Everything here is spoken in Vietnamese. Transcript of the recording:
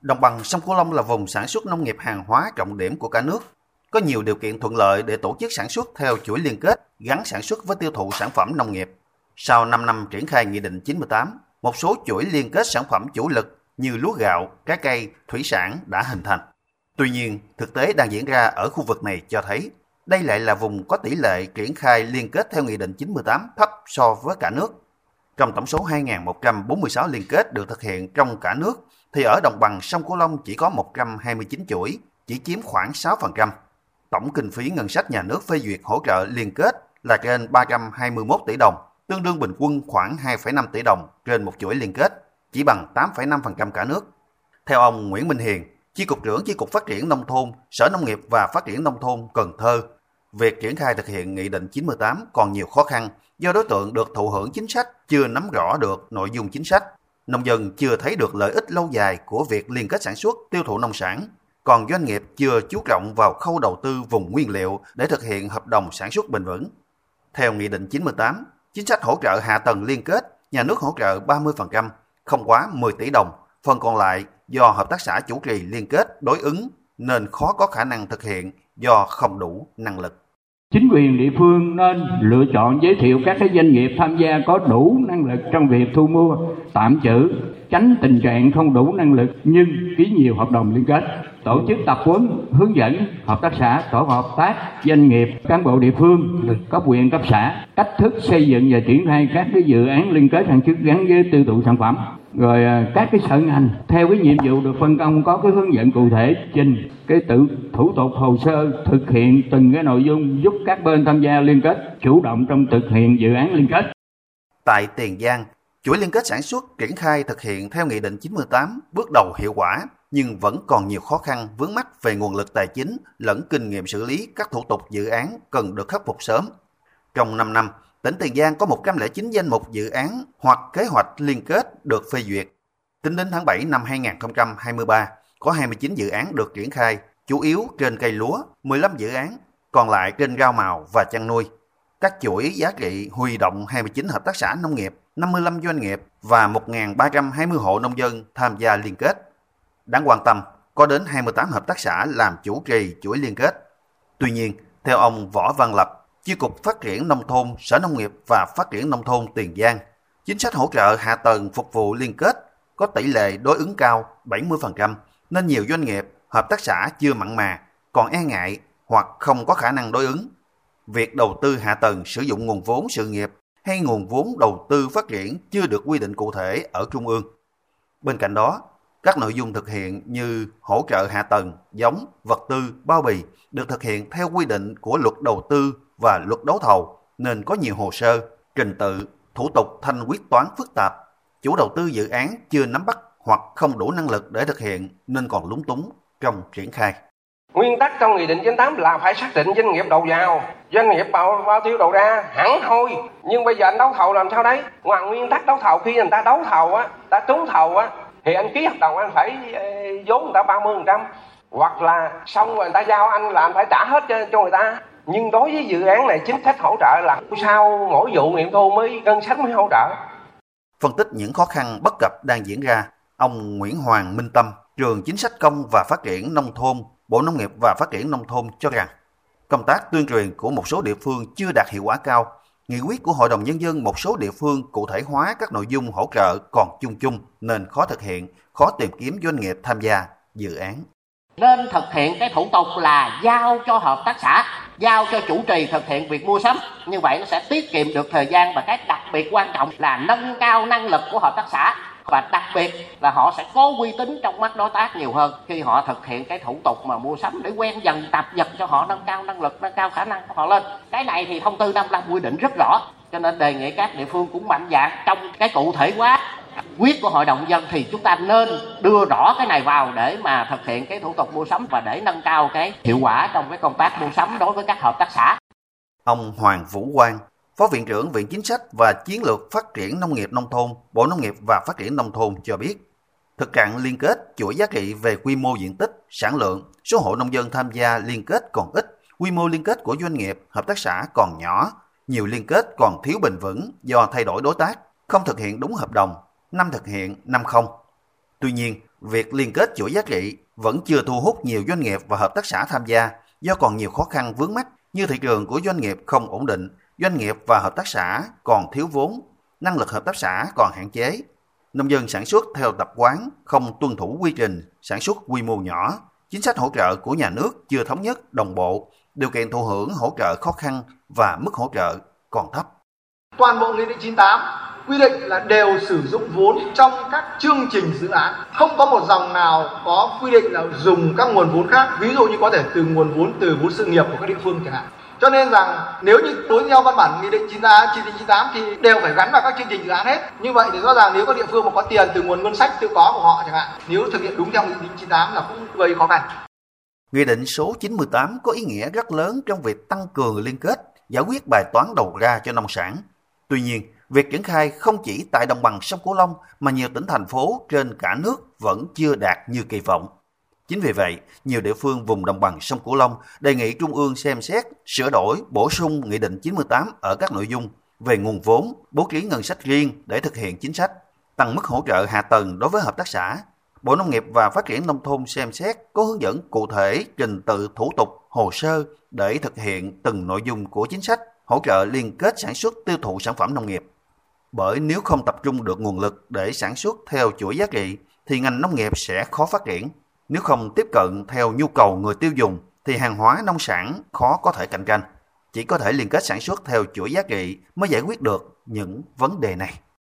Đồng bằng sông Cửu Long là vùng sản xuất nông nghiệp hàng hóa trọng điểm của cả nước, có nhiều điều kiện thuận lợi để tổ chức sản xuất theo chuỗi liên kết gắn sản xuất với tiêu thụ sản phẩm nông nghiệp. Sau 5 năm triển khai Nghị định 98, một số chuỗi liên kết sản phẩm chủ lực như lúa gạo, trái cây, thủy sản đã hình thành. Tuy nhiên, thực tế đang diễn ra ở khu vực này cho thấy đây lại là vùng có tỷ lệ triển khai liên kết theo Nghị định 98 thấp so với cả nước. Trong tổng số 2.146 liên kết được thực hiện trong cả nước, thì ở đồng bằng sông Cửu Long chỉ có 129 chuỗi, chỉ chiếm khoảng 6%. Tổng kinh phí ngân sách nhà nước phê duyệt hỗ trợ liên kết là trên 321 tỷ đồng, tương đương bình quân khoảng 2,5 tỷ đồng trên một chuỗi liên kết, chỉ bằng 8,5% cả nước. Theo ông Nguyễn Minh Hiền, Chi cục trưởng Chi cục Phát triển Nông thôn, Sở Nông nghiệp và Phát triển Nông thôn Cần Thơ, việc triển khai thực hiện Nghị định 98 còn nhiều khó khăn do đối tượng được thụ hưởng chính sách chưa nắm rõ được nội dung chính sách. Nông dân chưa thấy được lợi ích lâu dài của việc liên kết sản xuất, tiêu thụ nông sản, còn doanh nghiệp chưa chú trọng vào khâu đầu tư vùng nguyên liệu để thực hiện hợp đồng sản xuất bền vững. Theo Nghị định 98, chính sách hỗ trợ hạ tầng liên kết, nhà nước hỗ trợ 30%, không quá 10 tỷ đồng, phần còn lại do hợp tác xã chủ trì liên kết đối ứng nên khó có khả năng thực hiện do không đủ năng lực. Chính quyền địa phương nên lựa chọn giới thiệu các cái doanh nghiệp tham gia có đủ năng lực trong việc thu mua, tạm trữ, tránh tình trạng không đủ năng lực nhưng ký nhiều hợp đồng liên kết. Tổ chức tập huấn, hướng dẫn hợp tác xã, tổ hợp tác, doanh nghiệp, cán bộ địa phương, cấp huyện, cấp xã, cách thức xây dựng và triển khai các cái dự án liên kết sản xuất gắn với tiêu thụ sản phẩm rồi à, các cái sở ngành theo cái nhiệm vụ được phân công có cái hướng dẫn cụ thể trình cái tự thủ tục hồ sơ thực hiện từng cái nội dung giúp các bên tham gia liên kết chủ động trong thực hiện dự án liên kết. Tại Tiền Giang, chuỗi liên kết sản xuất triển khai thực hiện theo Nghị định 98 bước đầu hiệu quả nhưng vẫn còn nhiều khó khăn vướng mắt về nguồn lực tài chính lẫn kinh nghiệm xử lý các thủ tục dự án cần được khắc phục sớm. Trong 5 năm, tỉnh Tiền Giang có 109 danh mục dự án hoặc kế hoạch liên kết được phê duyệt. Tính đến tháng 7 năm 2023, có 29 dự án được triển khai, chủ yếu trên cây lúa, 15 dự án, còn lại trên rau màu và chăn nuôi. Các chuỗi giá trị huy động 29 hợp tác xã nông nghiệp, 55 doanh nghiệp và 1.320 hộ nông dân tham gia liên kết. Đáng quan tâm, có đến 28 hợp tác xã làm chủ trì chuỗi liên kết. Tuy nhiên, theo ông Võ Văn Lập, Chi cục Phát triển Nông thôn, Sở Nông nghiệp và Phát triển Nông thôn Tiền Giang, chính sách hỗ trợ hạ tầng phục vụ liên kết có tỷ lệ đối ứng cao 70%, nên nhiều doanh nghiệp, hợp tác xã chưa mặn mà, còn e ngại hoặc không có khả năng đối ứng. Việc đầu tư hạ tầng sử dụng nguồn vốn sự nghiệp hay nguồn vốn đầu tư phát triển chưa được quy định cụ thể ở Trung ương. Bên cạnh đó, các nội dung thực hiện như hỗ trợ hạ tầng, giống, vật tư, bao bì được thực hiện theo quy định của luật đầu tư và luật đấu thầu nên có nhiều hồ sơ, trình tự, thủ tục thanh quyết toán phức tạp. Chủ đầu tư dự án chưa nắm bắt hoặc không đủ năng lực để thực hiện nên còn lúng túng trong triển khai. Nguyên tắc trong Nghị định 98 là phải xác định doanh nghiệp đầu vào, doanh nghiệp bao, bao tiêu đầu ra, hẳn thôi. Nhưng bây giờ anh đấu thầu làm sao đấy? Ngoài nguyên tắc đấu thầu khi người ta đấu thầu á, ta trúng thầu á, thì anh ký hợp đồng anh phải ờ, vốn người ta 30%. Hoặc là xong rồi người ta giao anh là anh phải trả hết cho, cho người ta nhưng đối với dự án này chính sách hỗ trợ là sau mỗi vụ nghiệm thu mới ngân sách mới hỗ trợ phân tích những khó khăn bất cập đang diễn ra ông Nguyễn Hoàng Minh Tâm trường chính sách công và phát triển nông thôn Bộ Nông nghiệp và Phát triển nông thôn cho rằng công tác tuyên truyền của một số địa phương chưa đạt hiệu quả cao nghị quyết của Hội đồng Nhân dân một số địa phương cụ thể hóa các nội dung hỗ trợ còn chung chung nên khó thực hiện, khó tìm kiếm doanh nghiệp tham gia dự án. Nên thực hiện cái thủ tục là giao cho hợp tác xã giao cho chủ trì thực hiện việc mua sắm. Như vậy nó sẽ tiết kiệm được thời gian và cái đặc biệt quan trọng là nâng cao năng lực của hợp tác xã và đặc biệt là họ sẽ có uy tín trong mắt đối tác nhiều hơn khi họ thực hiện cái thủ tục mà mua sắm để quen dần tập dật cho họ nâng cao năng lực nâng cao khả năng của họ lên cái này thì thông tư 55 quy định rất rõ cho nên đề nghị các địa phương cũng mạnh dạn trong cái cụ thể hóa quyết của hội đồng dân thì chúng ta nên đưa rõ cái này vào để mà thực hiện cái thủ tục mua sắm và để nâng cao cái hiệu quả trong cái công tác mua sắm đối với các hợp tác xã. Ông Hoàng Vũ Quang, Phó Viện trưởng Viện Chính sách và Chiến lược Phát triển Nông nghiệp Nông thôn, Bộ Nông nghiệp và Phát triển Nông thôn cho biết, thực trạng liên kết chuỗi giá trị về quy mô diện tích, sản lượng, số hộ nông dân tham gia liên kết còn ít, quy mô liên kết của doanh nghiệp, hợp tác xã còn nhỏ, nhiều liên kết còn thiếu bền vững do thay đổi đối tác, không thực hiện đúng hợp đồng, năm thực hiện, năm không. Tuy nhiên, việc liên kết chuỗi giá trị vẫn chưa thu hút nhiều doanh nghiệp và hợp tác xã tham gia do còn nhiều khó khăn vướng mắt như thị trường của doanh nghiệp không ổn định, doanh nghiệp và hợp tác xã còn thiếu vốn, năng lực hợp tác xã còn hạn chế. Nông dân sản xuất theo tập quán, không tuân thủ quy trình, sản xuất quy mô nhỏ, chính sách hỗ trợ của nhà nước chưa thống nhất, đồng bộ, điều kiện thụ hưởng hỗ trợ khó khăn và mức hỗ trợ còn thấp. Toàn bộ Nghị định 98 quy định là đều sử dụng vốn trong các chương trình dự án. Không có một dòng nào có quy định là dùng các nguồn vốn khác, ví dụ như có thể từ nguồn vốn từ vốn sự nghiệp của các địa phương chẳng hạn. Cho nên rằng nếu như đối theo văn bản nghị định 98, chỉ 98 thì đều phải gắn vào các chương trình dự án hết. Như vậy thì rõ ràng nếu các địa phương mà có tiền từ nguồn ngân sách tự có của họ chẳng hạn, nếu thực hiện đúng theo nghị định 98 là cũng gây khó khăn. Nghị định số 98 có ý nghĩa rất lớn trong việc tăng cường liên kết, giải quyết bài toán đầu ra cho nông sản. Tuy nhiên, việc triển khai không chỉ tại đồng bằng sông Cửu Long mà nhiều tỉnh thành phố trên cả nước vẫn chưa đạt như kỳ vọng. Chính vì vậy, nhiều địa phương vùng đồng bằng sông Cửu Long đề nghị Trung ương xem xét, sửa đổi, bổ sung Nghị định 98 ở các nội dung về nguồn vốn, bố trí ngân sách riêng để thực hiện chính sách, tăng mức hỗ trợ hạ tầng đối với hợp tác xã. Bộ Nông nghiệp và Phát triển Nông thôn xem xét có hướng dẫn cụ thể trình tự thủ tục, hồ sơ để thực hiện từng nội dung của chính sách, hỗ trợ liên kết sản xuất tiêu thụ sản phẩm nông nghiệp. Bởi nếu không tập trung được nguồn lực để sản xuất theo chuỗi giá trị, thì ngành nông nghiệp sẽ khó phát triển. Nếu không tiếp cận theo nhu cầu người tiêu dùng, thì hàng hóa nông sản khó có thể cạnh tranh. Chỉ có thể liên kết sản xuất theo chuỗi giá trị mới giải quyết được những vấn đề này.